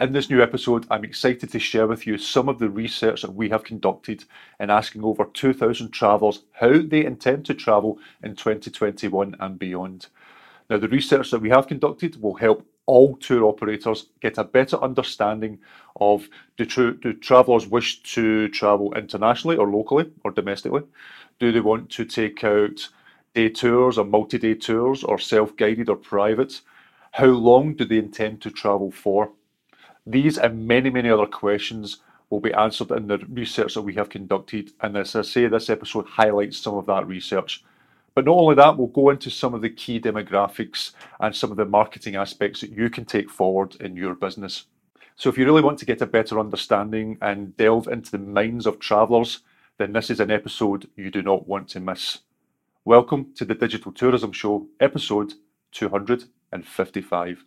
In this new episode, I'm excited to share with you some of the research that we have conducted in asking over 2,000 travellers how they intend to travel in 2021 and beyond. Now, the research that we have conducted will help all tour operators get a better understanding of do, do travellers wish to travel internationally or locally or domestically? Do they want to take out day tours or multi day tours or self guided or private? How long do they intend to travel for? These and many, many other questions will be answered in the research that we have conducted. And as I say, this episode highlights some of that research. But not only that, we'll go into some of the key demographics and some of the marketing aspects that you can take forward in your business. So, if you really want to get a better understanding and delve into the minds of travellers, then this is an episode you do not want to miss. Welcome to the Digital Tourism Show, episode 255.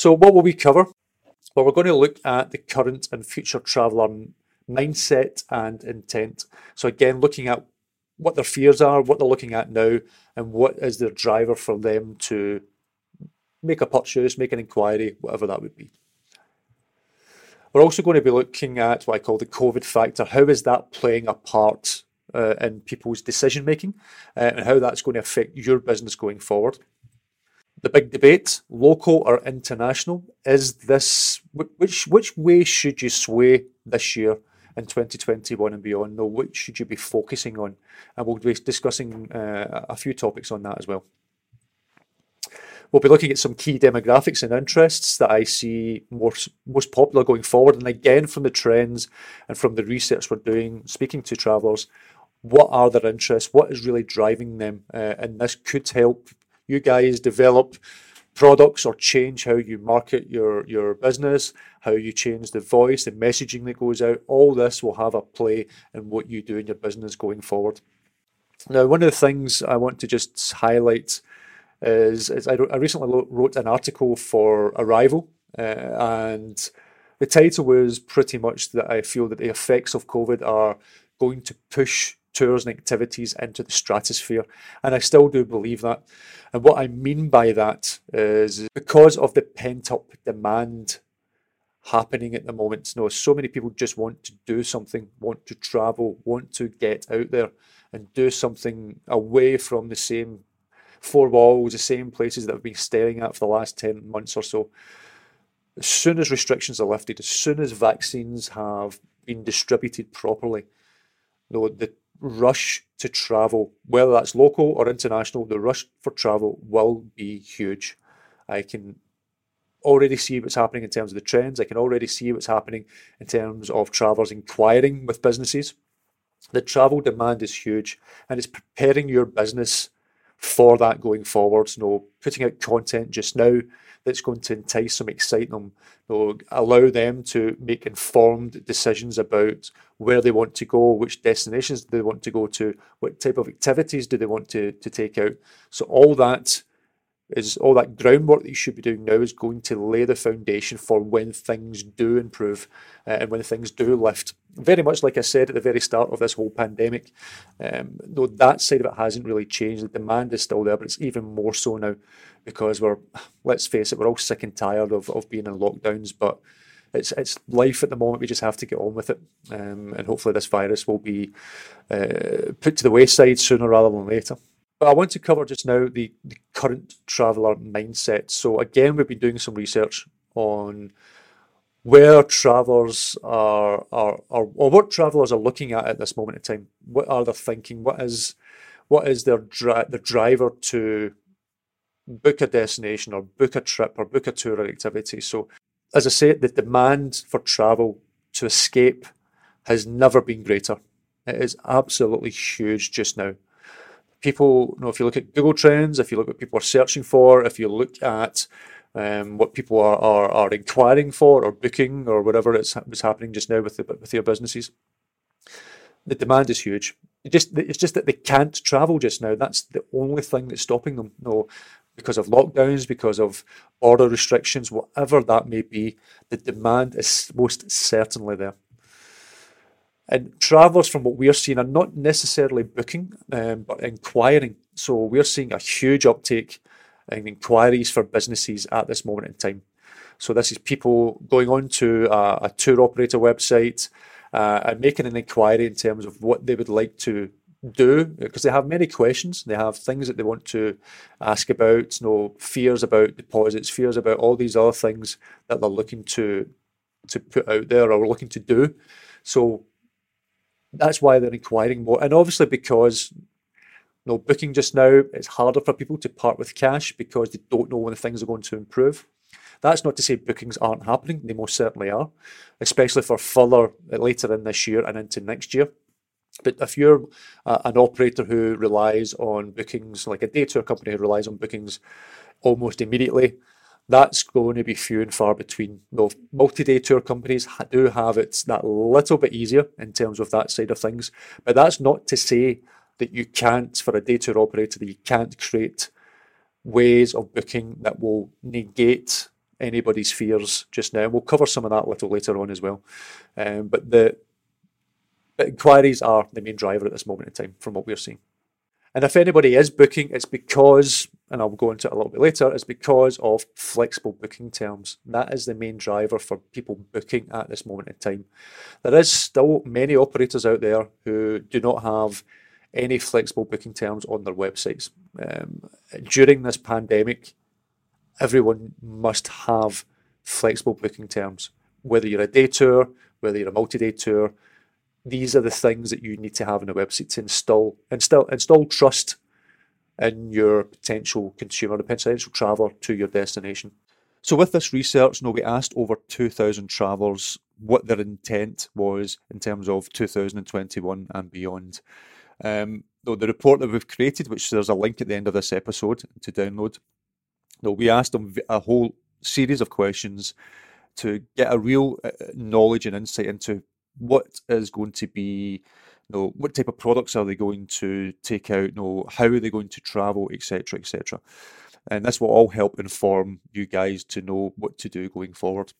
So, what will we cover? Well, we're going to look at the current and future traveller mindset and intent. So, again, looking at what their fears are, what they're looking at now, and what is their driver for them to make a purchase, make an inquiry, whatever that would be. We're also going to be looking at what I call the COVID factor. How is that playing a part uh, in people's decision making uh, and how that's going to affect your business going forward? The big debate, local or international, is this which which way should you sway this year in 2021 and beyond? No, which should you be focusing on? And we'll be discussing uh, a few topics on that as well. We'll be looking at some key demographics and interests that I see most, most popular going forward. And again, from the trends and from the research we're doing, speaking to travellers, what are their interests? What is really driving them? Uh, and this could help you guys develop products or change how you market your, your business, how you change the voice, the messaging that goes out, all this will have a play in what you do in your business going forward. Now, one of the things I want to just highlight is, is I, I, recently wrote an article for Arival, uh, and the title was pretty much that I feel that the effects of COVID are going to push tours and activities into the stratosphere. And I still do believe that. And what I mean by that is because of the pent up demand happening at the moment. You know, so many people just want to do something, want to travel, want to get out there and do something away from the same four walls, the same places that I've been staring at for the last 10 months or so. As soon as restrictions are lifted, as soon as vaccines have been distributed properly, you know, the rush to travel, whether that's local or international, the rush for travel will be huge. I can already see what's happening in terms of the trends. I can already see what's happening in terms of travellers inquiring with businesses. The travel demand is huge and it's preparing your business for that going forward. You know, putting out content just now that's going to entice them, excite them, allow them to make informed decisions about where they want to go, which destinations they want to go to, what type of activities do they want to, to take out. So all that is all that groundwork that you should be doing now is going to lay the foundation for when things do improve uh, and when things do lift. Very much like I said at the very start of this whole pandemic, um, though that side of it hasn't really changed. The demand is still there, but it's even more so now because we're, let's face it, we're all sick and tired of, of being in lockdowns, but it's it's life at the moment. We just have to get on with it, um, and hopefully this virus will be uh, put to the wayside sooner rather than later. But I want to cover just now the, the current traveller mindset. So again, we've been doing some research on where travellers are, are, are or what travellers are looking at at this moment in time. What are they thinking? What is what is their dri- the driver to book a destination or book a trip or book a tour or activity? So, as I say, the demand for travel to escape has never been greater. It is absolutely huge just now people, you know, if you look at Google Trends, if you look at what people are searching for, if you look at um, what people are, are, are inquiring for or booking or whatever it's, it's happening just now with the, with your businesses, the demand is huge. It just it's just that they can't travel just now. That's the only thing that's stopping them. Know, because of lockdowns, because of border restrictions, whatever that may be, the demand is most certainly there. And travellers, from what we're seeing, are not necessarily booking, um, but inquiring. So we're seeing a huge uptake inquiries for businesses at this moment in time. So this is people going on to a, a tour operator website uh, and making an inquiry in terms of what they would like to do because they have many questions. They have things that they want to ask about, you know, fears about deposits, fears about all these other things that they're looking to to put out there or looking to do. So that's why they're inquiring more. And obviously because you know, booking just now, it's harder for people to part with cash because they don't know when things are going to improve. That's not to say bookings aren't happening, they most certainly are, especially for further later in this year and into next year. But if you're uh, an operator who relies on bookings, like a day tour company who relies on bookings almost immediately, that's going to be few and far between. Well, multi-day tour companies do have it that little bit easier in terms of that side of things, but that's not to say that you can't, for a day tour operator, that you can't create ways of booking that will negate anybody's fears just now. We'll cover some of that a little later on as well. Um, but the but inquiries are the main driver at this moment in time from what we're seeing. And if anybody is booking, it's because, and I'll go into it a little bit later, it's because of flexible booking terms. That is the main driver for people booking at this moment in time. There is still many operators out there who do not have any flexible booking terms on their websites. Um, during this pandemic, everyone must have flexible booking terms. Whether you're a day tour, whether you're a multi-day tour, these are the things that you need to have on a website to install install install trust in your potential consumer, the potential traveller to your destination. So with this research, we asked over 2,000 travellers what their intent was in terms of 2021 and beyond. Um, though the report that we've created, which there's a link at the end of this episode to download, though we asked them a whole series of questions to get a real uh, knowledge and insight into what is going to be you know, what type of products are they going to take out, you know, how are they going to travel, etc., etc. And this will all help inform you guys to know what to do going forward.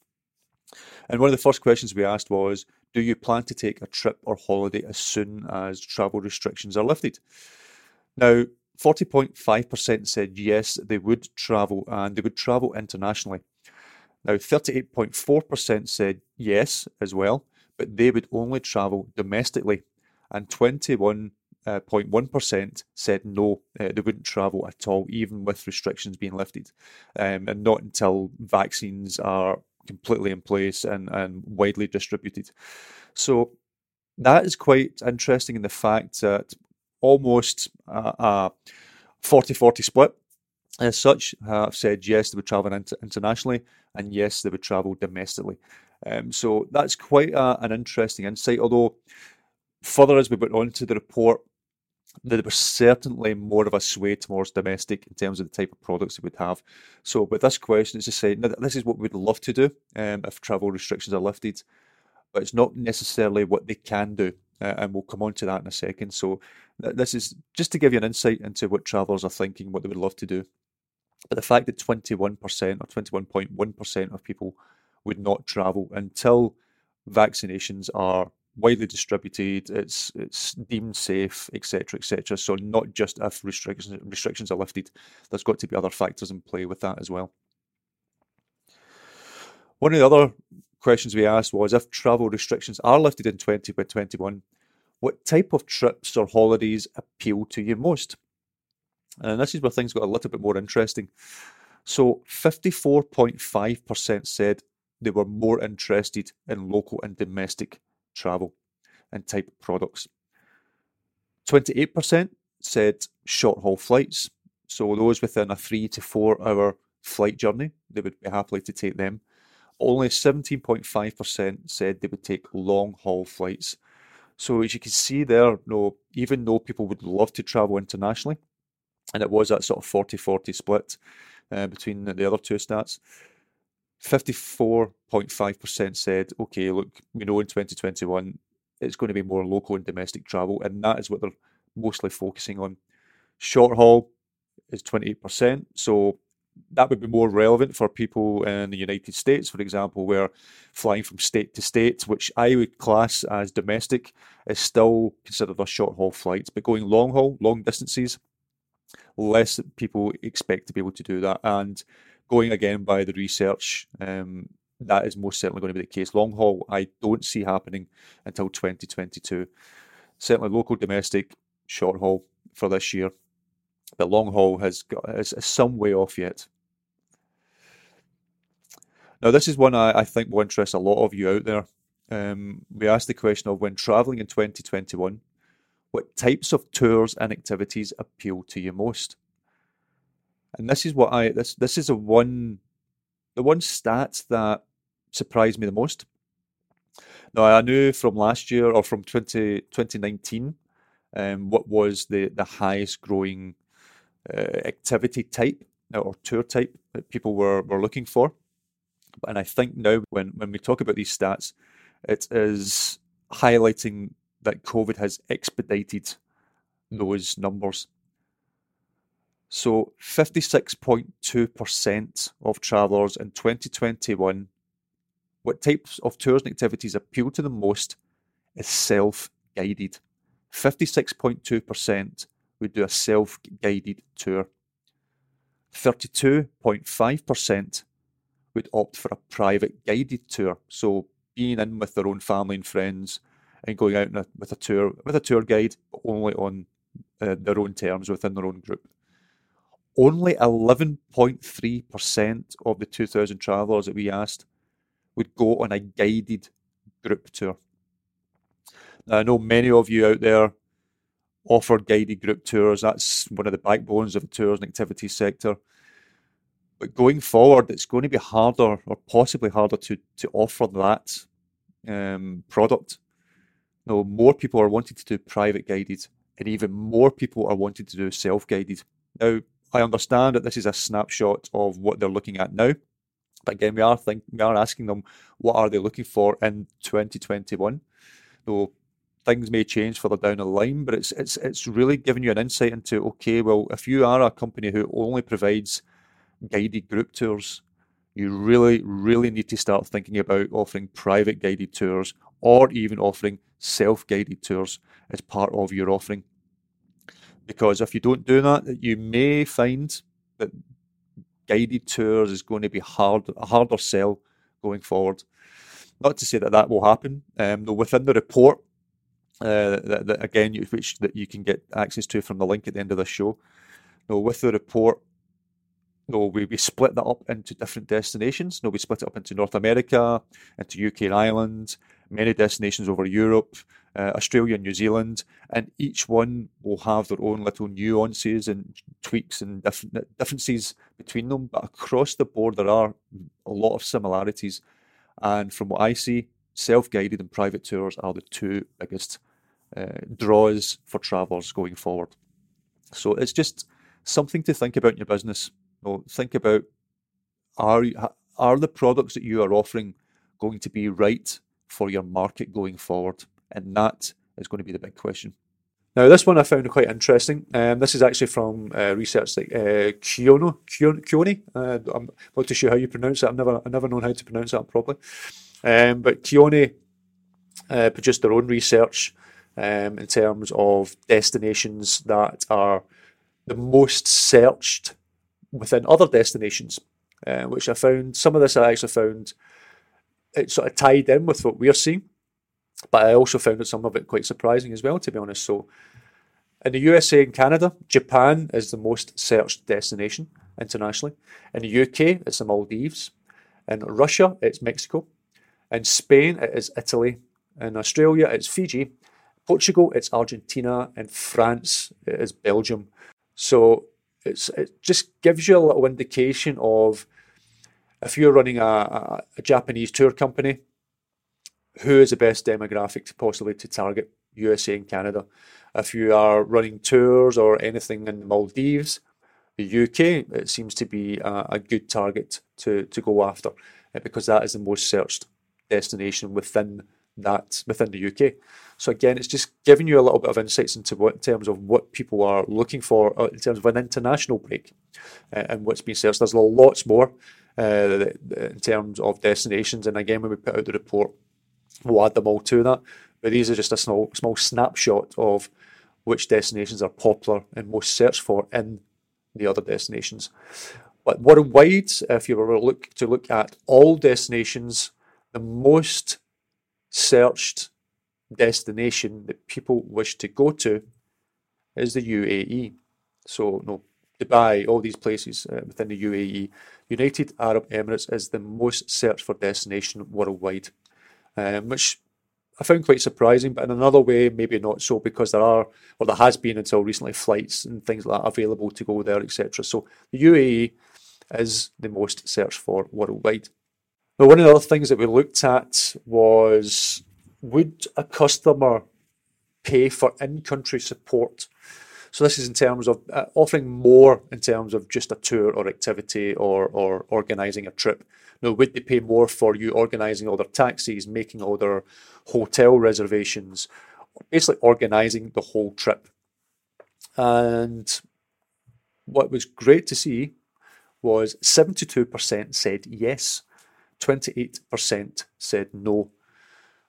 And one of the first questions we asked was, do you plan to take a trip or holiday as soon as travel restrictions are lifted? Now, 40.5% said yes, they would travel and they would travel internationally. Now, 38.4% said yes as well, but they would only travel domestically, and 21.1% uh, said no, uh, they wouldn't travel at all, even with restrictions being lifted, um, and not until vaccines are completely in place and, and widely distributed. So that is quite interesting in the fact that almost a 40 40 split as such have said yes, they would travel internationally, and yes, they would travel domestically. Um, so that's quite a, an interesting insight. Although, further as we went on to the report, there was certainly more of a sway towards domestic in terms of the type of products it would have. So, with this question, it's just saying this is what we'd love to do um, if travel restrictions are lifted, but it's not necessarily what they can do. Uh, and we'll come on to that in a second. So, th- this is just to give you an insight into what travellers are thinking, what they would love to do. But the fact that 21% or 21.1% of people would not travel until vaccinations are widely distributed, it's it's deemed safe, etc., etc. So not just if restrictions restrictions are lifted, there's got to be other factors in play with that as well. One of the other questions we asked was if travel restrictions are lifted in 2021, what type of trips or holidays appeal to you most? And this is where things got a little bit more interesting. So 54.5% said they were more interested in local and domestic travel and type of products. 28% said short haul flights, so those within a three to four hour flight journey, they would be happily to take them. Only 17.5% said they would take long haul flights. So as you can see there, no, even though people would love to travel internationally, and it was that sort of 40-40 split uh, between the other two stats, 54.5% said, okay, look, we know in 2021 it's going to be more local and domestic travel, and that is what they're mostly focusing on. Short haul, is 28%. So that would be more relevant for people in the United States, for example, where flying from state to state, which I would class as domestic, is still considered a short haul flight. But going long haul, long distances, less people expect to be able to do that. And going again by the research, um, that is most certainly going to be the case. Long haul, I don't see happening until 2022. Certainly local, domestic, short haul for this year. The long haul has got is, is some way off yet. Now, this is one I, I think will interest a lot of you out there. Um, we asked the question of when travelling in 2021, what types of tours and activities appeal to you most? And this is what I this this is a one the one stat that surprised me the most. Now I knew from last year or from 20, 2019 um, what was the, the highest growing uh, activity type or tour type that people were, were looking for. And I think now when, when we talk about these stats, it is highlighting that COVID has expedited those numbers. So 56.2% of travellers in 2021, what types of tours and activities appeal to them most is self-guided. 56.2% would do a self-guided tour. 32.5% would opt for a private guided tour. So being in with their own family and friends and going out a, with a tour with a tour guide, only on uh, their own terms within their own group. Only 11.3% of the 2,000 travellers that we asked would go on a guided group tour. Now, I know many of you out there offer guided group tours. That's one of the backbones of the tours and activities sector. But going forward, it's going to be harder or possibly harder to, to offer that um, product. No, more people are wanting to do private guided, and even more people are wanting to do self guided. Now, I understand that this is a snapshot of what they're looking at now. But again, we are think, we are asking them what are they looking for in 2021. So things may change further down the line, but it's it's it's really giving you an insight into okay, well, if you are a company who only provides guided group tours, you really, really need to start thinking about offering private guided tours or even offering self guided tours as part of your offering. Because if you don't do that, you may find that guided tours is going to be hard, a harder sell going forward. Not to say that that will happen. Um, though within the report, uh, that, that, again, which that you can get access to from the link at the end of the show. No, with the report, no, we, we split that up into different destinations. No, we split it up into North America, into UK and Ireland, many destinations over Europe, uh, Australia and New Zealand, and each one will have their own little nuances and tweaks and differences between them. But across the board, there are a lot of similarities. And from what I see, self-guided and private tours are the two biggest uh, draws for travellers going forward. So it's just something to think about in your business. You know, think about are are the products that you are offering going to be right for your market going forward? And that is going to be the big question. Now, this one I found quite interesting. Um, this is actually from uh, research like uh, Kiono, Kioni. Uh, I'm not too sure how you pronounce it. I've never, I've never known how to pronounce that properly. Um, but Kioni uh, produced their own research um, in terms of destinations that are the most searched within other destinations, uh, which I found some of this I actually found it sort of tied in with what we're seeing, but I also found that some of it quite surprising as well, to be honest. So, in the USA and Canada, Japan is the most searched destination internationally. In the UK, it's the Maldives. In Russia, it's Mexico. In Spain, it is Italy. In Australia, it's Fiji. Portugal, it's Argentina. And France, it is Belgium. So it's, it just gives you a little indication of if you're running a, a, a Japanese tour company, who is the best demographic to possibly to target USA and Canada? If you are running tours or anything in the Maldives, the UK, it seems to be a, a good target to, to go after uh, because that is the most searched destination within that within the UK. So again, it's just giving you a little bit of insights into what in terms of what people are looking for uh, in terms of an international break uh, and what's being searched. There's lots more uh, in terms of destinations, and again, when we put out the report, we'll add them all to that. But these are just a small small snapshot of which destinations are popular and most searched for in the other destinations. But worldwide, if you were to look to look at all destinations, the most searched destination that people wish to go to is the UAE. So, no, Dubai, all these places uh, within the UAE. United Arab Emirates is the most searched for destination worldwide, um, which I found quite surprising, but in another way, maybe not so, because there are, or there has been until recently, flights and things like that available to go there, etc. So the UAE is the most searched for worldwide. Now, one of the other things that we looked at was would a customer pay for in-country support? So this is in terms of uh, offering more in terms of just a tour or activity or, or organising a trip. Now, would they pay more for you organising all their taxis, making all their hotel reservations, basically organising the whole trip? And what was great to see was 72% said yes, 28% said no.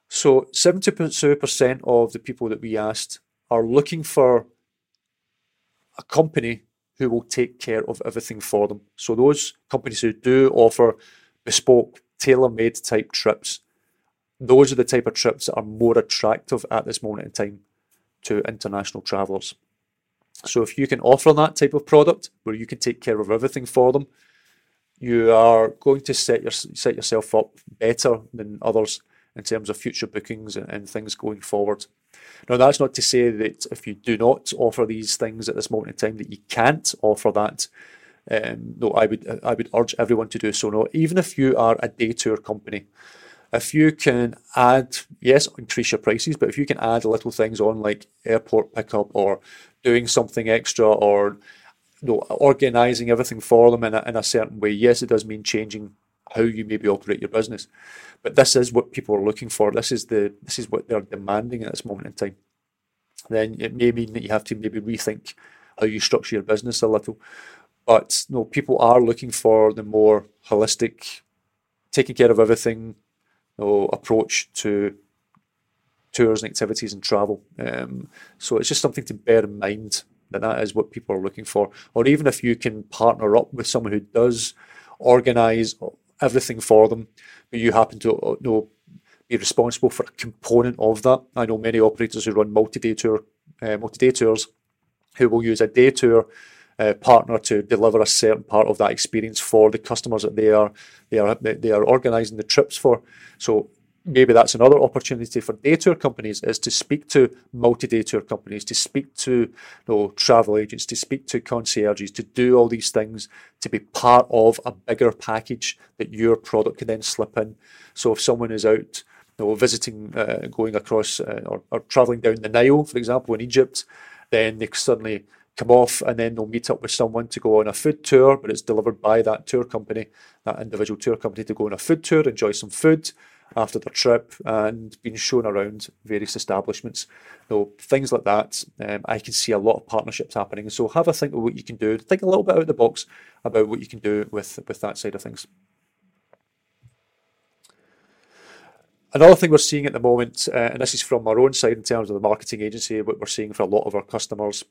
So 72% of the people that we asked are looking for a company who will take care of everything for them. So those companies who do offer bespoke, tailor-made type trips, those are the type of trips that are more attractive at this moment in time to international travellers. So if you can offer that type of product where you can take care of everything for them, you are going to set your set yourself up better than others in terms of future bookings and, and things going forward. Now, that's not to say that if you do not offer these things at this moment in time, that you can't offer that. Um, no, I would I would urge everyone to do so. No, even if you are a day tour company, if you can add, yes, increase your prices, but if you can add little things on like airport pickup or doing something extra or you know, organising everything for them in a, in a certain way, yes, it does mean changing how you maybe operate your business. But this is what people are looking for. This is the this is what they're demanding at this moment in time. Then it may mean that you have to maybe rethink how you structure your business a little. But no, people are looking for the more holistic, taking care of everything, you know, approach to tours and activities and travel. Um, so it's just something to bear in mind that that is what people are looking for. Or even if you can partner up with someone who does organise everything for them, but you happen to uh, know, be responsible for a component of that. I know many operators who run multi-day tour, uh, multi-day tours, who will use a day tour uh, partner to deliver a certain part of that experience for the customers that they are they are they are organising the trips for. So maybe that's another opportunity for day tour companies is to speak to multi-day tour companies, to speak to you know, travel agents, to speak to concierges, to do all these things, to be part of a bigger package that your product can then slip in. So if someone is out you know, visiting, uh, going across uh, or, or traveling down the Nile, for example, in Egypt, then they suddenly come off and then they'll meet up with someone to go on a food tour, but it's delivered by that tour company, that individual tour company to go on a food tour, enjoy some food, after their trip and being shown around various establishments. So things like that, um, I can see a lot of partnerships happening. So have a think of what you can do. Think a little bit out of the box about what you can do with with that side of things. Another thing we're seeing at the moment, uh, and this is from our own side in terms of the marketing agency, what we're seeing for a lot of our customers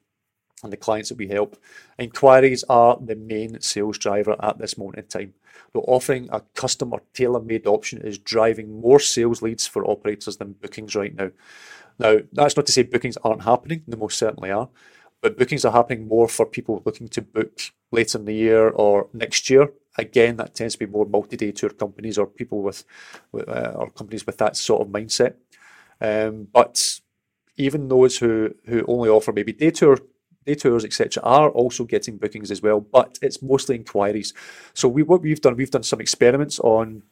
and the clients that we help. Inquiries are the main sales driver at this moment in time. So offering a custom or tailor-made option is driving more sales leads for operators than bookings right now. Now, that's not to say bookings aren't happening, they most certainly are, but bookings are happening more for people looking to book later in the year or next year. Again, that tends to be more multi-day tour companies or people with, uh, or companies with that sort of mindset. Um, but even those who, who only offer maybe day tour day tours, etc., are also getting bookings as well, but it's mostly inquiries. So we what we've done, we've done some experiments on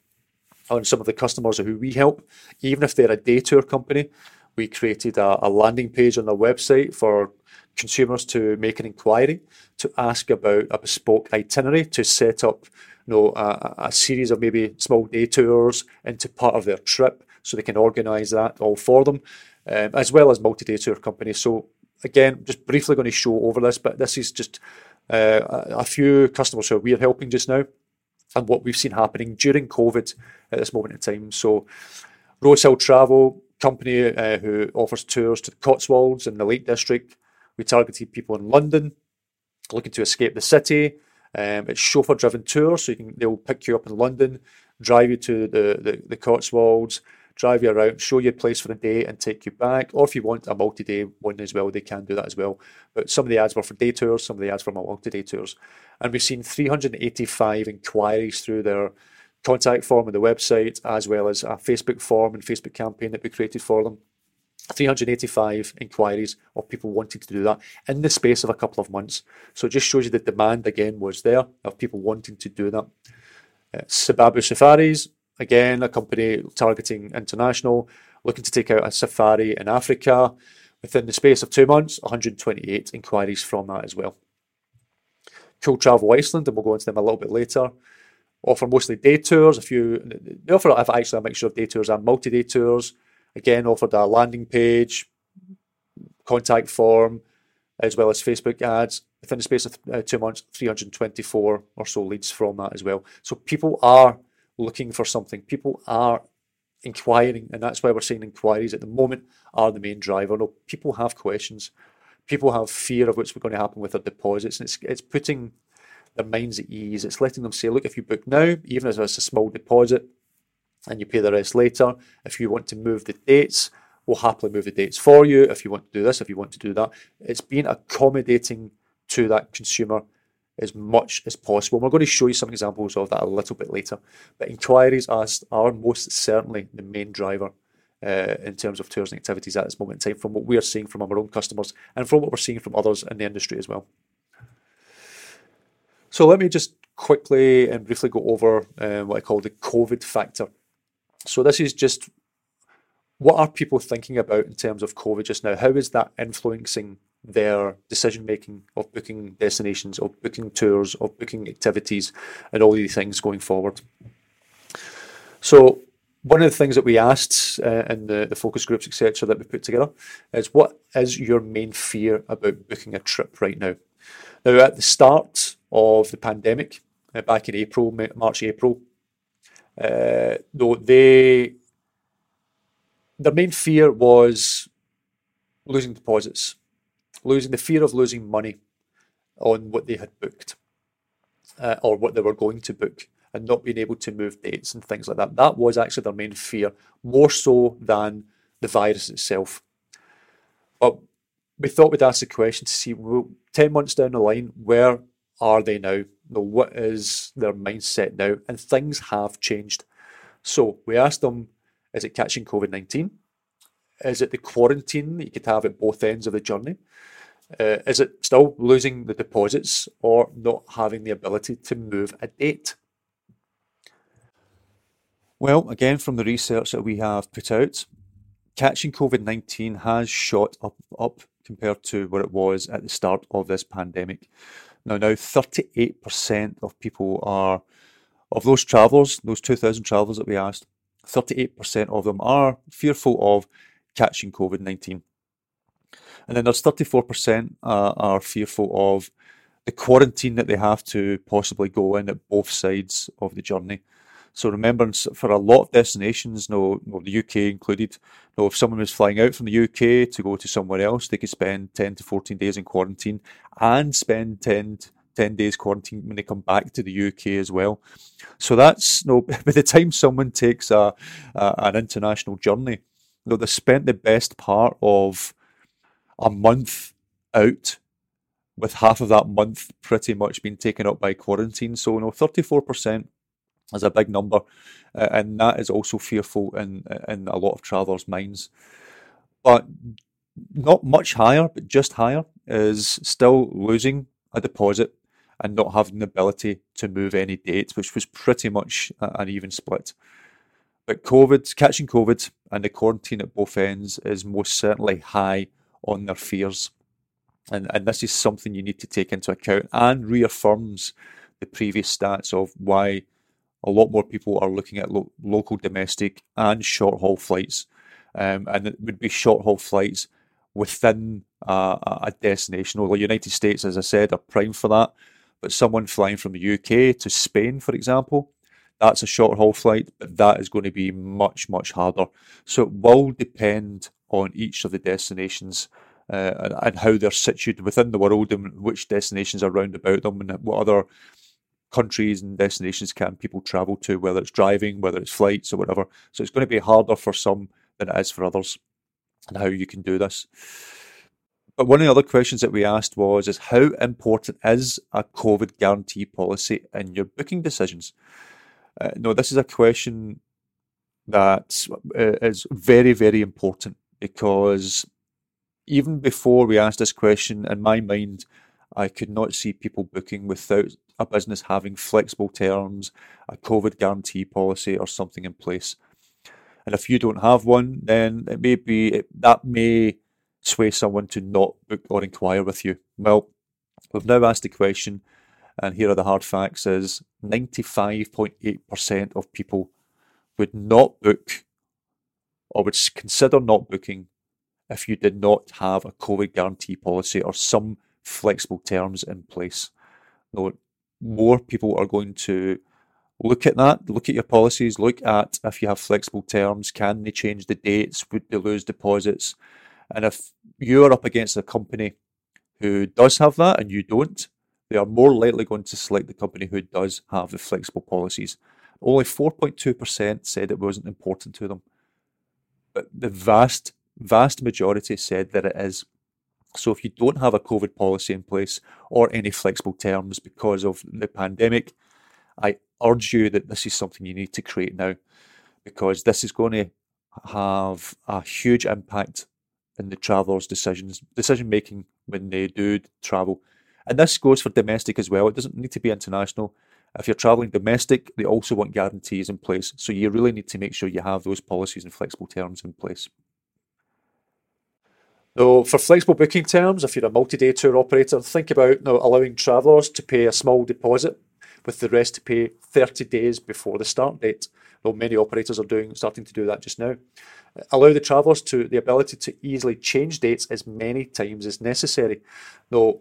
on some of the customers who we help, even if they're a day tour company. We created a, a landing page on their website for consumers to make an inquiry to ask about a bespoke itinerary to set up you know, a, a, series of maybe small day tours into part of their trip so they can organise that all for them, um, as well as multi-day tour companies. So again, just briefly going to show over this, but this is just uh, a few customers who we're helping just now and what we've seen happening during COVID at this moment in time. So, Rosehill Travel, company uh, who offers tours to the Cotswolds and the Lake District. We targeted people in London looking to escape the city. Um, it's chauffeur driven tours, so you can they'll pick you up in London, drive you to the, the, the Cotswolds, drive you around, show you a place for the day, and take you back. Or if you want a multi day one as well, they can do that as well. But some of the ads were for day tours, some of the ads for multi day tours. And we've seen 385 inquiries through their contact form on the website, as well as a Facebook form and Facebook campaign that we created for them. 385 inquiries of people wanting to do that in the space of a couple of months. So it just shows you the demand again was there of people wanting to do that. Uh, Sababu Safaris, again, a company targeting international, looking to take out a safari in Africa. Within the space of two months, 128 inquiries from that as well. Cool Travel Iceland, and we'll go into them a little bit later. Offer mostly day tours. A few they offer actually a mixture of day tours and multi-day tours. Again, offered a landing page, contact form, as well as Facebook ads. Within the space of uh, two months, 324 or so leads from that as well. So people are looking for something. People are inquiring, and that's why we're seeing inquiries at the moment are the main driver. No, people have questions. People have fear of what's going to happen with their deposits, and it's it's putting their minds at ease. It's letting them say, look, if you book now, even if it's a small deposit, and you pay the rest later. If you want to move the dates, we'll happily move the dates for you. If you want to do this, if you want to do that, it's being accommodating to that consumer as much as possible. We're going to show you some examples of that a little bit later. But inquiries are, are most certainly the main driver uh, in terms of tours and activities at this moment in time, from what we are seeing from our own customers and from what we're seeing from others in the industry as well. So let me just quickly and briefly go over uh, what I call the COVID factor. So this is just what are people thinking about in terms of COVID just now? How is that influencing their decision making of booking destinations, of booking tours, of booking activities, and all these things going forward? So one of the things that we asked uh, in the, the focus groups, etc., that we put together is what is your main fear about booking a trip right now? Now, at the start of the pandemic, uh, back in April, March, April, uh, though they, their main fear was losing deposits, losing the fear of losing money on what they had booked uh, or what they were going to book and not being able to move dates and things like that. That was actually their main fear, more so than the virus itself. But we thought we'd ask the question to see well, 10 months down the line, where are they now? know, what is their mindset now? And things have changed. So we asked them, is it catching COVID 19? Is it the quarantine that you could have at both ends of the journey? Uh, is it still losing the deposits or not having the ability to move a date? Well, again, from the research that we have put out, catching COVID 19 has shot up, up compared to what it was at the start of this pandemic. Now, now 38% of people are, of those travellers, those 2,000 travellers that we asked, 38% of them are fearful of catching COVID 19. And then there's 34% uh, are fearful of the quarantine that they have to possibly go in at both sides of the journey. So remember, for a lot of destinations, no, no, the UK included, no, if someone was flying out from the UK to go to somewhere else, they could spend 10 to 14 days in quarantine and spend 10, 10 days quarantine when they come back to the UK as well. So that's you no. By the time someone takes a, a an international journey, know, they spent the best part of a month out, with half of that month pretty much being taken up by quarantine. So, you know, 34% is a big number, uh, and that is also fearful in in a lot of travellers' minds. But not much higher, but just higher is still losing a deposit and not having the ability to move any dates, which was pretty much an even split. But COVID, catching COVID and the quarantine at both ends is most certainly high on their fears. And, and this is something you need to take into account and reaffirms the previous stats of why a lot more people are looking at lo- local, domestic, and short haul flights. Um, and it would be short haul flights within uh, a destination. Well, the United States, as I said, are prime for that. But someone flying from the UK to Spain, for example, that's a short haul flight, but that is going to be much, much harder. So it will depend on each of the destinations uh, and, and, how they're situated within the world and which destinations are round about them and what other countries and destinations can people travel to, whether it's driving, whether it's flights or whatever. So it's going to be harder for some than it is for others and how you can do this. But one of the other questions that we asked was is how important is a COVID guarantee policy in your booking decisions? Uh, no, this is a question that uh, is very, very important because even before we asked this question, in my mind, I could not see people booking without a business having flexible terms, a COVID guarantee policy, or something in place. And if you don't have one, then it may be it, that may sway someone to not book or inquire with you. Well, we've now asked the question, and here are the hard facts: is 95.8% of people would not book or would consider not booking if you did not have a COVID guarantee policy or some flexible terms in place. No, more people are going to look at that, look at your policies, look at if you have flexible terms, can they change the dates, would they lose deposits? And if you're up against a company who does have that and you don't, they are more likely going to select the company who does have the flexible policies. Only 4.2% said it wasn't important to them. But the vast, vast majority said that it is. So if you don't have a COVID policy in place or any flexible terms because of the pandemic, I urge you that this is something you need to create now because this is going to have a huge impact in the traveller's decisions, decision making when they do travel. And this goes for domestic as well. It doesn't need to be international. If you're travelling domestic, they also want guarantees in place. So you really need to make sure you have those policies and flexible terms in place. Now, for flexible booking terms, if you're a multi-day tour operator, think about now allowing travellers to pay a small deposit with the rest to pay 30 days before the start date. Well, many operators are doing starting to do that just now. Allow the travellers to the ability to easily change dates as many times as necessary. Now,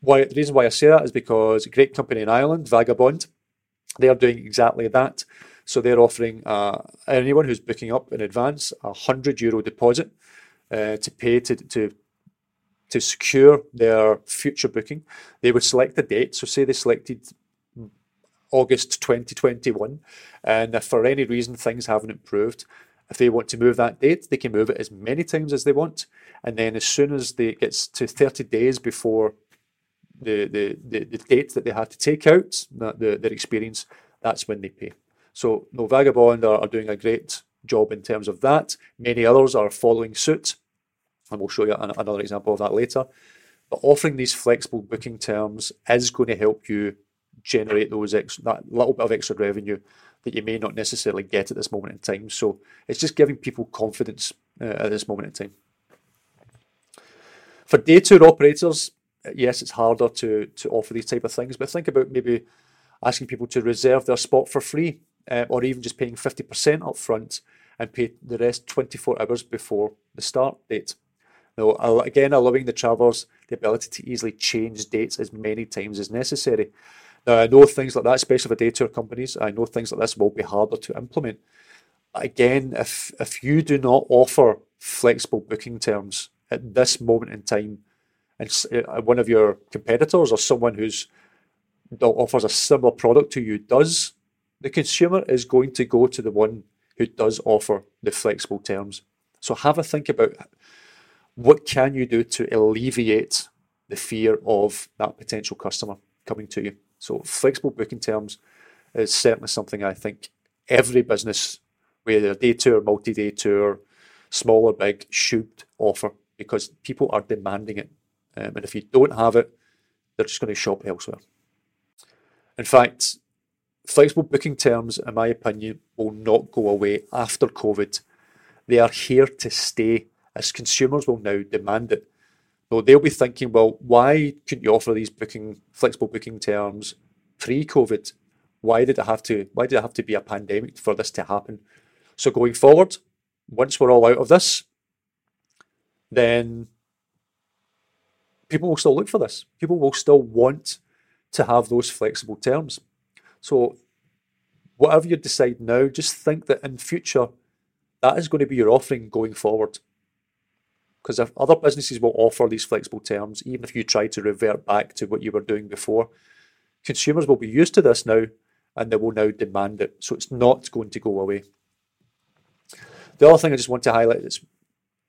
why the reason why I say that is because a great company in Ireland, Vagabond, they are doing exactly that. So they're offering uh, anyone who's booking up in advance a hundred euro deposit uh, to pay to, to to secure their future booking. They would select a date. So say they selected August 2021, and if for any reason things haven't improved, if they want to move that date, they can move it as many times as they want. And then as soon as they gets to 30 days before the, the, the, the date that they had to take out, that the, their experience, that's when they pay. So no Vagabond are, are doing a great job in terms of that. Many others are following suit, and we'll show you an, another example of that later. But offering these flexible booking terms is going to help you generate those ex- that little bit of extra revenue that you may not necessarily get at this moment in time. So it's just giving people confidence uh, at this moment in time. For day tour operators, yes, it's harder to to offer these type of things, but think about maybe asking people to reserve their spot for free, uh, or even just paying fifty percent up front and pay the rest twenty four hours before the start date. Now, again, allowing the travellers the ability to easily change dates as many times as necessary. Now, I know things like that, especially for day tour companies. I know things like this will be harder to implement. Again, if if you do not offer flexible booking terms at this moment in time, and uh, one of your competitors or someone who's that offers a similar product to you does, the consumer is going to go to the one who does offer the flexible terms. So have a think about what can you do to alleviate the fear of that potential customer coming to you. So flexible booking terms is certainly something I think every business, whether day tour, multi-day tour, small or big, should offer because people are demanding it. Um, and if you don't have it, they're just going to shop elsewhere. In fact, flexible booking terms, in my opinion, will not go away after COVID. They are here to stay as consumers will now demand it. So they'll be thinking, well, why couldn't you offer these booking flexible booking terms pre-COVID? Why did it have to? Why did it have to be a pandemic for this to happen? So going forward, once we're all out of this, then people will still look for this. People will still want to have those flexible terms. So whatever you decide now, just think that in future that is going to be your offering going forward. Because if other businesses will offer these flexible terms, even if you try to revert back to what you were doing before, consumers will be used to this now and they will now demand it. So it's not going to go away. The other thing I just want to highlight that's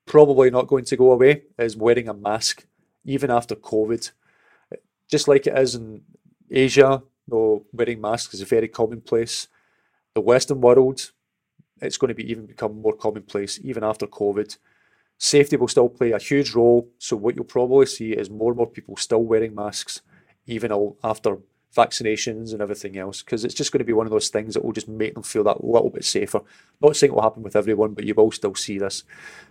probably not going to go away is wearing a mask, even after COVID. Just like it is in Asia, though wearing masks is very commonplace. The Western world, it's going to be even become more commonplace even after COVID. Safety will still play a huge role, so what you'll probably see is more and more people still wearing masks, even after vaccinations and everything else, because it's just going to be one of those things that will just make them feel that little bit safer. Not saying it will happen with everyone, but you will still see this.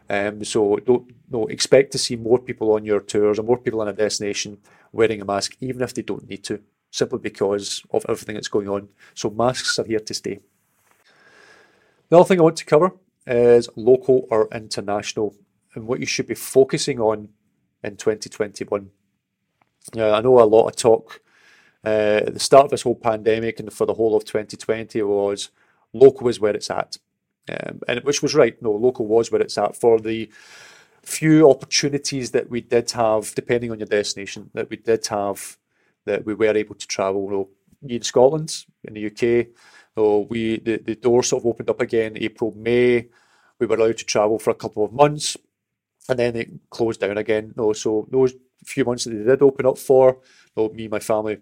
Um, so don't no, expect to see more people on your tours or more people in a destination wearing a mask, even if they don't need to, simply because of everything that's going on. So masks are here to stay. The other thing I want to cover is local or international and what you should be focusing on in 2021. Uh, I know a lot of talk uh, at the start of this whole pandemic and for the whole of 2020 was local is where it's at. Um, and which was right. No, local was where it's at for the few opportunities that we did have, depending on your destination, that we did have, that we were able to travel. You know, in Scotland, in the UK, so we the, the door sort of opened up again April, May. We were allowed to travel for a couple of months, and then it closed down again. No, so those few months that they did open up for, no, me and my family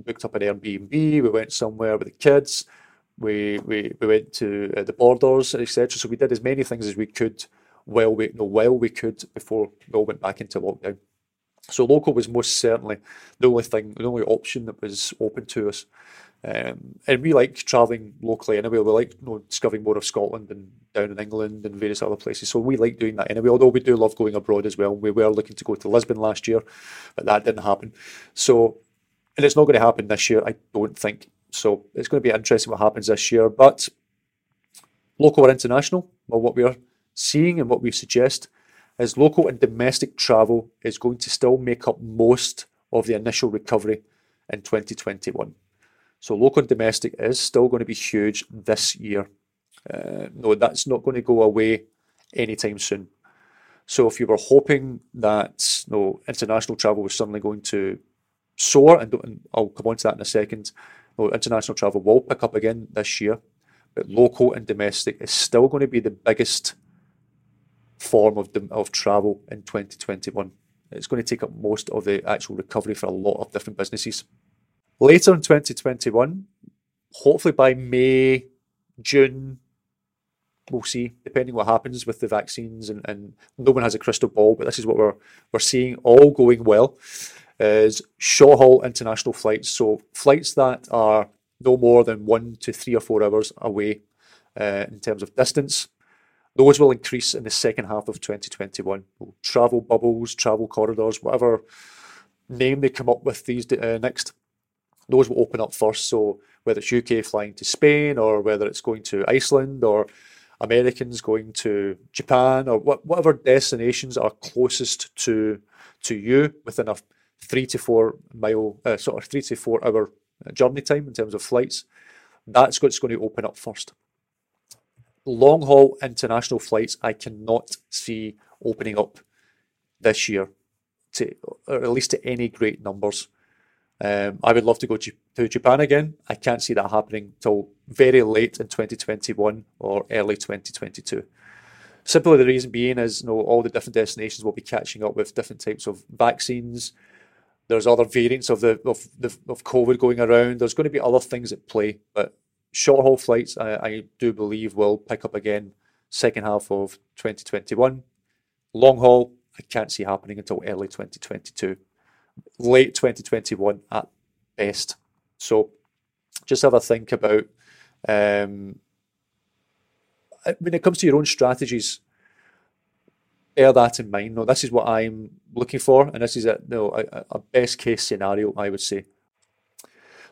booked up an Airbnb. We went somewhere with the kids. We we, we went to uh, the borders, etc. So we did as many things as we could while we no while we could before we all went back into lockdown. So local was most certainly the only thing, the only option that was open to us. Um, and we like travelling locally anyway. We like you know, discovering more of Scotland and down in England and various other places. So we like doing that anyway. Although we do love going abroad as well. We were looking to go to Lisbon last year, but that didn't happen. So and it's not going to happen this year, I don't think. So it's going to be interesting what happens this year. But local or international, well, what we're seeing and what we suggest is local and domestic travel is going to still make up most of the initial recovery in 2021. So local and domestic is still going to be huge this year. Uh, no, that's not going to go away anytime soon. So if you were hoping that no international travel was suddenly going to soar, and, and I'll come on to that in a second. Well, international travel will pick up again this year, but local and domestic is still going to be the biggest form of, of travel in 2021. It's going to take up most of the actual recovery for a lot of different businesses. Later in 2021, hopefully by May, June, we'll see, depending what happens with the vaccines, and, and no one has a crystal ball, but this is what we're we're seeing all going well is short haul international flights. So flights that are no more than one to three or four hours away uh, in terms of distance. Those will increase in the second half of 2021. Travel bubbles, travel corridors, whatever name they come up with these uh, next, those will open up first. So whether it's UK flying to Spain or whether it's going to Iceland or Americans going to Japan or whatever destinations are closest to to you within a three to four mile, uh, sort of three to four hour uh, journey time in terms of flights. That's what's going to open up first. Long haul international flights, I cannot see opening up this year, to or at least to any great numbers. Um, I would love to go to, Japan again. I can't see that happening till very late in 2021 or early 2022. Simply the reason being is you know, all the different destinations will be catching up with different types of vaccines, there's other variants of the of the of COVID going around. There's going to be other things at play, but short haul flights, I, I do believe, will pick up again second half of 2021. Long haul, I can't see happening until early 2022, late 2021 at best. So just have a think about um, when it comes to your own strategies bear that in mind. No, this is what I'm looking for, and this is a, no, a, a best case scenario, I would say.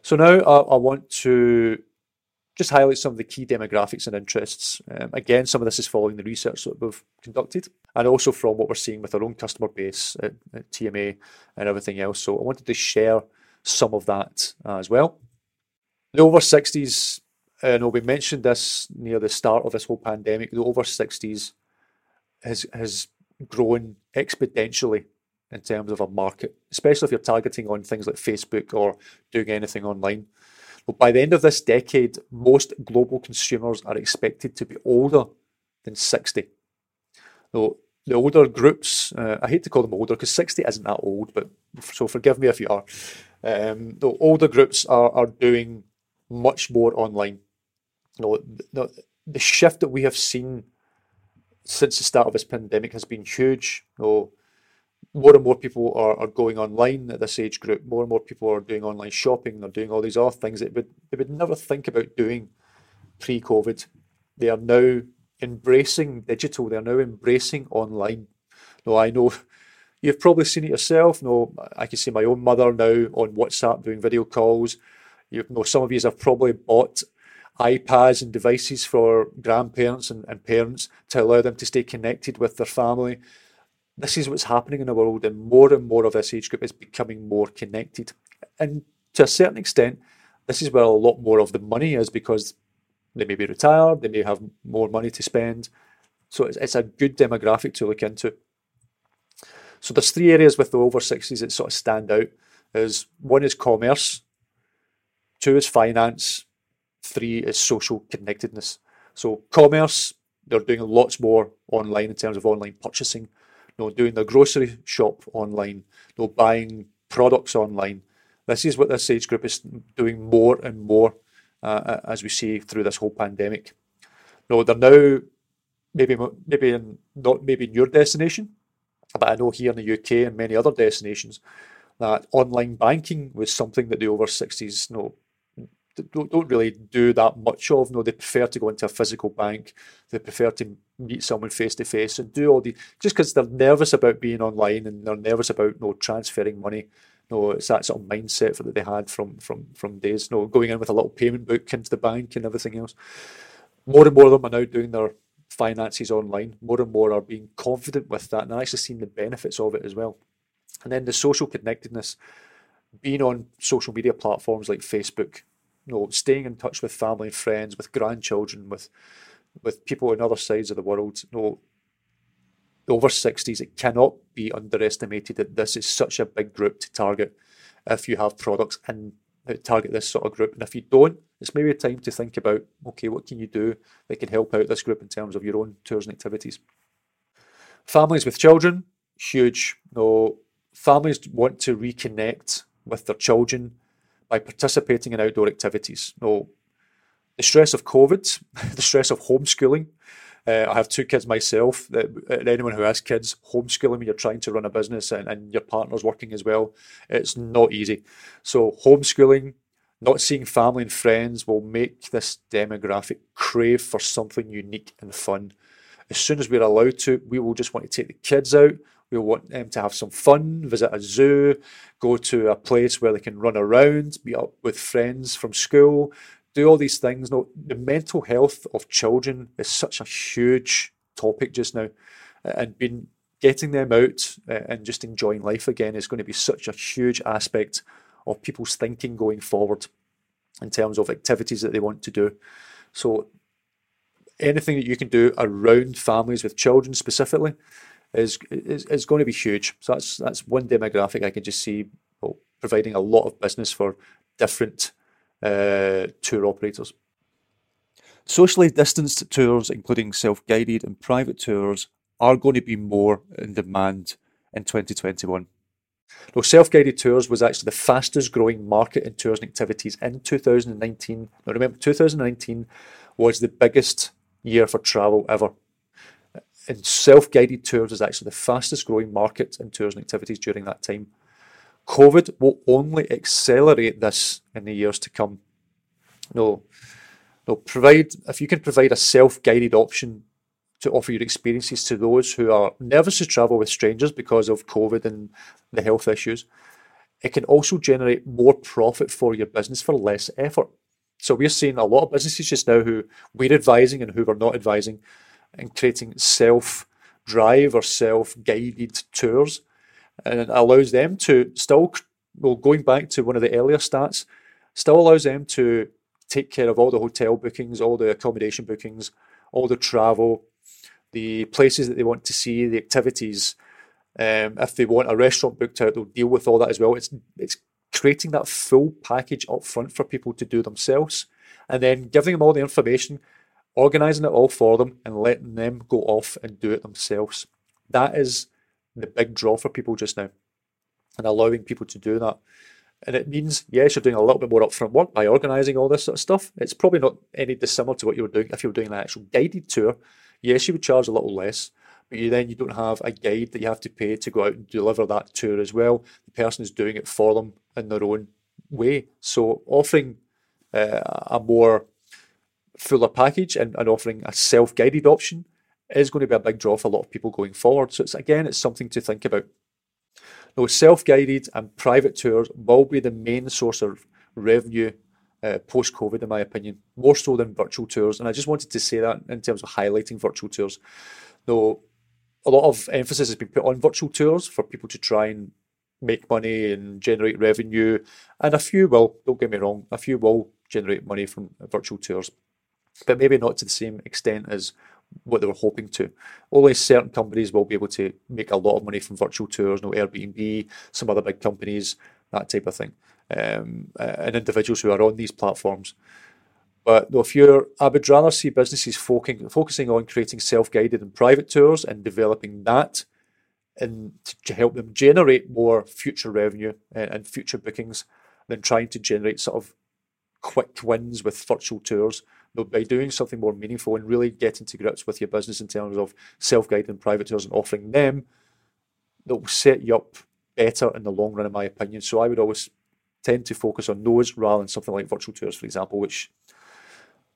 So now I, I want to just highlight some of the key demographics and interests. Um, again, some of this is following the research that we've conducted and also from what we're seeing with our own customer base at, at TMA and everything else. So I wanted to share some of that uh, as well. The over 60s, uh, know we mentioned this near the start of this whole pandemic, the over 60s has, has grown exponentially in terms of a market, especially if you're targeting on things like Facebook or doing anything online. But by the end of this decade, most global consumers are expected to be older than 60. Though the older groups, uh, I hate to call them older because 60 isn't that old, but so forgive me if you are. Um, the older groups are, are doing much more online. You know, the, the shift that we have seen since the start of this pandemic has been huge. You know, more and more people are, are going online at this age group. More and more people are doing online shopping. They're doing all these other things that would, they would never think about doing pre-COVID. They are now embracing digital. They are now embracing online. No, I know you've probably seen it yourself. No, I can see my own mother now on WhatsApp doing video calls. You know, some of you have probably bought iPads and devices for grandparents and, and parents to allow them to stay connected with their family this is what's happening in the world, and more and more of this age group is becoming more connected. And to a certain extent, this is where a lot more of the money is because they may be retired, they may have more money to spend. So it's, it's a good demographic to look into. So there's three areas with the over 60s that sort of stand out. Is one is commerce, two is finance, three is social connectedness. So commerce, they're doing lots more online in terms of online purchasing know, doing their grocery shop online, you know, buying products online. This is what this age group is doing more and more uh, as we see through this whole pandemic. No, they're now maybe maybe in, not maybe in your destination, but I know here in the UK and many other destinations that online banking was something that the over 60s you know, don't, don't really do that much of. No, they prefer to go into a physical bank. They prefer to meet someone face to face and do all the just because they're nervous about being online and they're nervous about know, transferring money. No, it's that sort of mindset that they had from from from days. no, going in with a little payment book into the bank and everything else. More and more of them are now doing their finances online. More and more are being confident with that and actually seeing the benefits of it as well. And then the social connectedness, being on social media platforms like Facebook, know, staying in touch with family and friends, with grandchildren, with with people on other sides of the world. You know, over 60s, it cannot be underestimated that this is such a big group to target if you have products and uh, target this sort of group. And if you don't, it's maybe a time to think about okay, what can you do that can help out this group in terms of your own tours and activities. Families with children, huge. You know, families want to reconnect with their children by participating in outdoor activities. No, the stress of COVID, the stress of homeschooling. Uh, I have two kids myself. That anyone who has kids, homeschooling when you're trying to run a business and, and your partner's working as well, it's not easy. So homeschooling, not seeing family and friends will make this demographic crave for something unique and fun. As soon as we're allowed to, we will just want to take the kids out. We want them to have some fun, visit a zoo, go to a place where they can run around, meet up with friends from school, do all these things. No, the mental health of children is such a huge topic just now, and being getting them out and just enjoying life again is going to be such a huge aspect of people's thinking going forward in terms of activities that they want to do. So anything that you can do around families with children specifically is, is, is going to be huge. So that's that's one demographic I can just see well, providing a lot of business for different uh, tour operators. Socially distanced tours, including self-guided and private tours, are going to be more in demand in 2021. Now, self-guided tours was actually the fastest growing market in tours and activities in 2019. Now remember, 2019 was the biggest year for travel ever and self-guided tours is actually the fastest growing market in tours and activities during that time. COVID will only accelerate this in the years to come. No, no, provide if you can provide a self-guided option to offer your experiences to those who are nervous to travel with strangers because of COVID and the health issues. It can also generate more profit for your business for less effort. So we're seeing a lot of businesses just now who we're advising and who we're not advising and creating self drive or self guided tours. And it allows them to still, well, going back to one of the earlier stats, still allows them to take care of all the hotel bookings, all the accommodation bookings, all the travel, the places that they want to see, the activities. Um, if they want a restaurant booked out, they'll deal with all that as well. It's it's creating that full package up front for people to do themselves, and then giving them all the information, organising it all for them, and letting them go off and do it themselves. That is the big draw for people just now, and allowing people to do that. And it means, yes, you're doing a little bit more upfront work by organising all this sort of stuff. It's probably not any dissimilar to what you were doing if you were doing an actual guided tour. Yes, you would charge a little less, but you then you don't have a guide that you have to pay to go out and deliver that tour as well. The person is doing it for them in their own way. So offering uh, a more fuller package and, and offering a self-guided option is going to be a big draw for a lot of people going forward. So it's again, it's something to think about. Now, self-guided and private tours will be the main source of revenue uh, post-COVID, in my opinion, more so than virtual tours. And I just wanted to say that in terms of highlighting virtual tours. Though a lot of emphasis has been put on virtual tours for people to try and make money and generate revenue, and a few will. Don't get me wrong, a few will generate money from virtual tours, but maybe not to the same extent as what they were hoping to. Only certain companies will be able to make a lot of money from virtual tours, no Airbnb, some other big companies, that type of thing, um, and individuals who are on these platforms. But if you're, I would rather see businesses focusing, focusing on creating self-guided and private tours and developing that and to help them generate more future revenue and, and future bookings than trying to generate sort of quick wins with virtual tours but by doing something more meaningful and really getting to grips with your business in terms of self-guided private tours and offering them that will set you up better in the long run, in my opinion. So I would always tend to focus on those rather than something like virtual tours, for example, which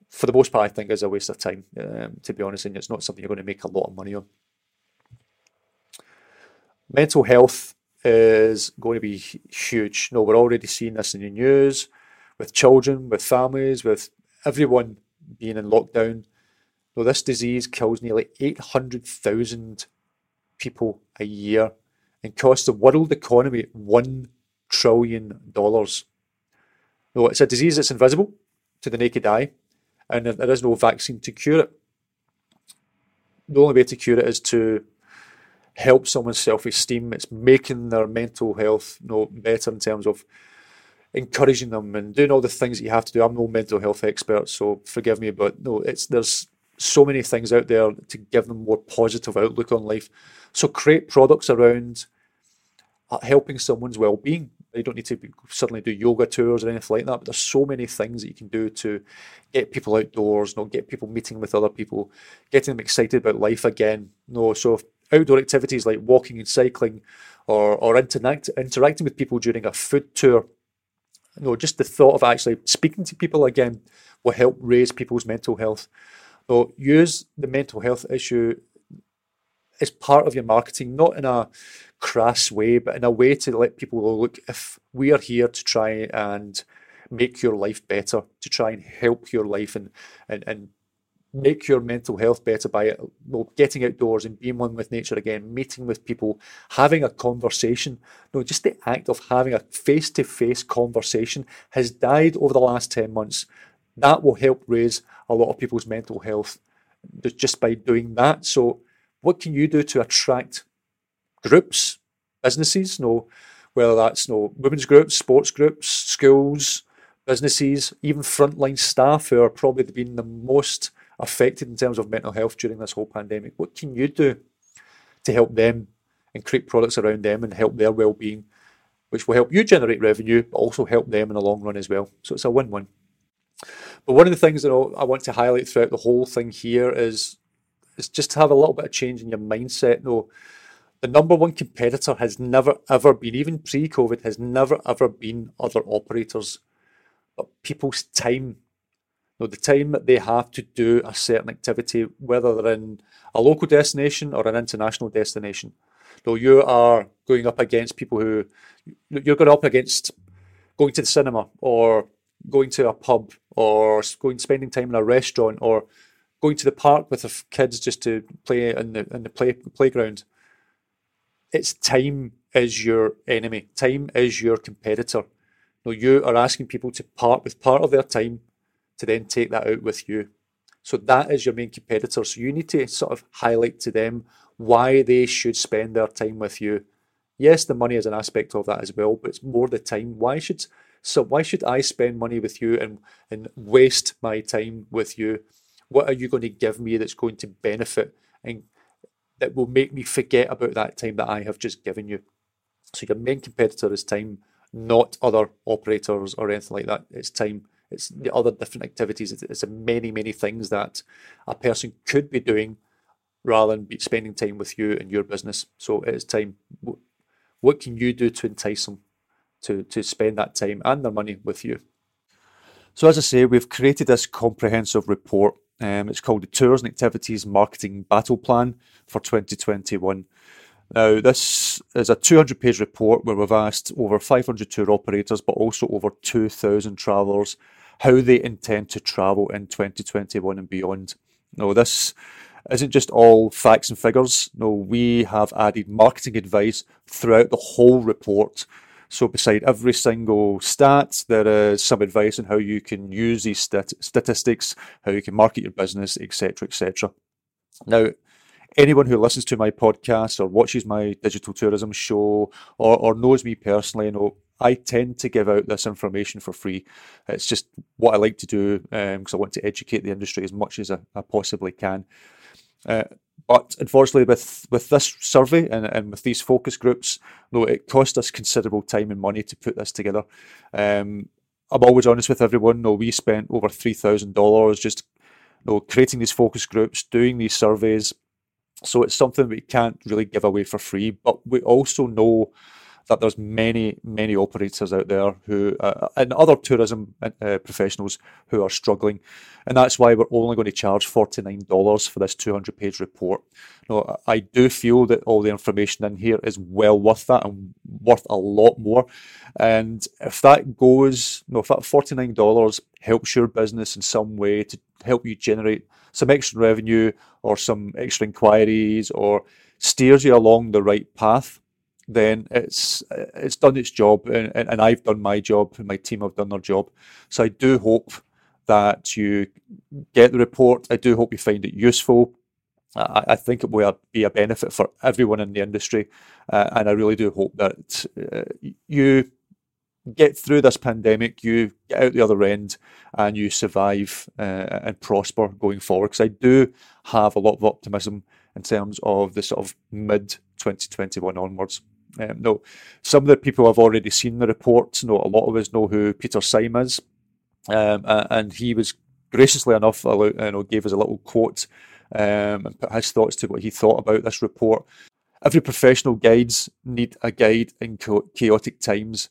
for the most part I think is a waste of time, um, to be honest, and it's not something you're going to make a lot of money on. Mental health is going to be huge. No, we're already seeing this in the news with children, with families, with everyone being in lockdown. Though this disease kills nearly 800,000 people a year and costs the world economy $1 trillion. No, it's a disease that's invisible to the naked eye, and there is no vaccine to cure it. The only way to cure it is to help someone's self-esteem. It's making their mental health you know, better in terms of encouraging them and doing all the things that you have to do. I'm no mental health expert, so forgive me, but no, it's there's so many things out there to give them more positive outlook on life. So create products around uh, helping someone's well-being. You don't need to be, suddenly do yoga tours or anything like that, but there's so many things that you can do to get people outdoors, you know, get people meeting with other people, getting them excited about life again. no, so outdoor activities like walking and cycling, or or interact, interacting with people during a food tour you know, just the thought of actually speaking to people again will help raise people's mental health. So use the mental health issue as part of your marketing, not in a crass way, but in a way to let people know, look, if we are here to try and make your life better, to try and help your life and and, and make your mental health better by uh, well, getting outdoors and being one with nature again, meeting with people, having a conversation. No, just the act of having a face to face conversation has died over the last 10 months. That will help raise a lot of people's mental health just by doing that. So, what can you do to attract groups, businesses? No, whether that's no women's groups, sports groups, schools, businesses, even frontline staff who are probably being the most affected in terms of mental health during this whole pandemic. What can you do to help them and create products around them and help their well-being, which will help you generate revenue, but also help them in the long run as well. So it's a win-win. But one of the things that I want to highlight throughout the whole thing here is is just to have a little bit of change in your mindset. No, the number one competitor has never ever been, even pre-COVID, has never ever been other operators, but people's time know, the time that they have to do a certain activity, whether they're in a local destination or an international destination. So you are going up against people who you're going up against going to the cinema or going to a pub or going spending time in a restaurant, or going to the park with the kids just to play in the in the play playground. It's time is your enemy. Time is your competitor. No, you are asking people to part with part of their time to then take that out with you. So that is your main competitor. So you need to sort of highlight to them why they should spend their time with you. Yes, the money is an aspect of that as well, but it's more the time. Why should so why should I spend money with you and and waste my time with you? What are you going to give me that's going to benefit and that will make me forget about that time that I have just given you? So your main competitor is time, not other operators or anything like that. It's time. It's the other different activities. It's, many, many things that a person could be doing rather than spending time with you and your business. So it is time. What can you do to entice them to, to spend that time and their money with you? So as I say, we've created this comprehensive report. Um, it's called the Tours and Activities Marketing Battle Plan for 2021. Now, this is a 200 page report where we've asked over 500 tour operators, but also over 2,000 travellers, how they intend to travel in 2021 and beyond. Now, this isn't just all facts and figures. No, we have added marketing advice throughout the whole report. So, beside every single stat, there is some advice on how you can use these stat- statistics, how you can market your business, etc., etc. Now, anyone who listens to my podcast or watches my digital tourism show or, or knows me personally, you know, I tend to give out this information for free. It's just what I like to do because um, I want to educate the industry as much as I, I possibly can. Uh, but unfortunately, with, with this survey and, and with these focus groups, no, it cost us considerable time and money to put this together. Um, I'm always honest with everyone. No, we spent over three thousand dollars just you know, creating these focus groups, doing these surveys, so it's something we can't really give away for free, but we also know that there's many, many operators out there who, uh, and other tourism uh, professionals who are struggling. And that's why we're only going to charge $49 for this 200 page report. Now, I do feel that all the information in here is well worth that and worth a lot more. And if that goes, you know, if that $49 helps your business in some way to help you generate some extra revenue or some extra inquiries or steers you along the right path, then it's it's done its job, and, and I've done my job, and my team have done their job. So I do hope that you get the report. I do hope you find it useful. I, I think it will be a benefit for everyone in the industry, uh, and I really do hope that uh, you get through this pandemic, you get out the other end, and you survive uh, and prosper going forward. Because I do have a lot of optimism in terms of the sort of mid 2021 onwards. Um, no, some of the people have already seen the reports. No, a lot of us know who Peter Syme is, um, and he was graciously enough, you know, gave us a little quote um, and put his thoughts to what he thought about this report. Every professional guides need a guide in chaotic times.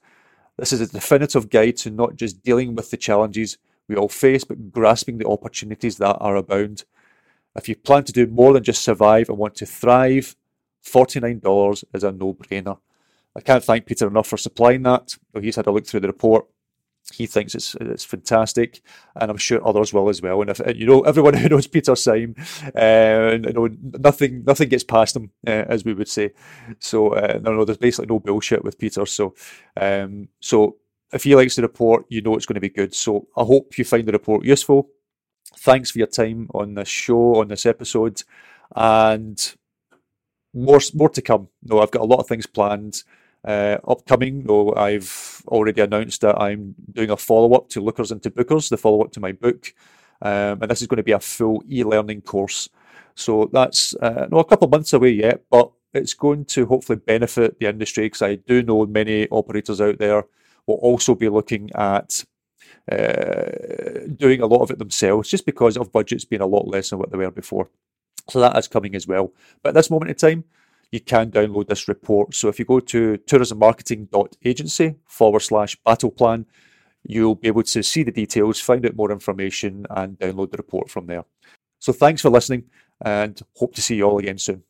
This is a definitive guide to not just dealing with the challenges we all face, but grasping the opportunities that are abound. If you plan to do more than just survive and want to thrive, $49 is a no brainer. I can't thank Peter enough for supplying that. He's had a look through the report. He thinks it's it's fantastic, and I'm sure others will as well. And if you know everyone who knows Peter Syme, uh, you know nothing nothing gets past him, uh, as we would say. So uh, no, no, there's basically no bullshit with Peter. So um, so if he likes the report, you know it's going to be good. So I hope you find the report useful. Thanks for your time on this show on this episode, and more more to come. No, I've got a lot of things planned. Uh, upcoming, though, I've already announced that I'm doing a follow up to Lookers into Bookers, the follow up to my book, um, and this is going to be a full e-learning course. So that's uh, no a couple of months away yet, but it's going to hopefully benefit the industry because I do know many operators out there will also be looking at uh, doing a lot of it themselves, just because of budgets being a lot less than what they were before. So that is coming as well. But at this moment in time, you can download this report. So if you go to tourismmarketing.agency forward slash battle plan, you'll be able to see the details, find out more information, and download the report from there. So thanks for listening and hope to see you all again soon.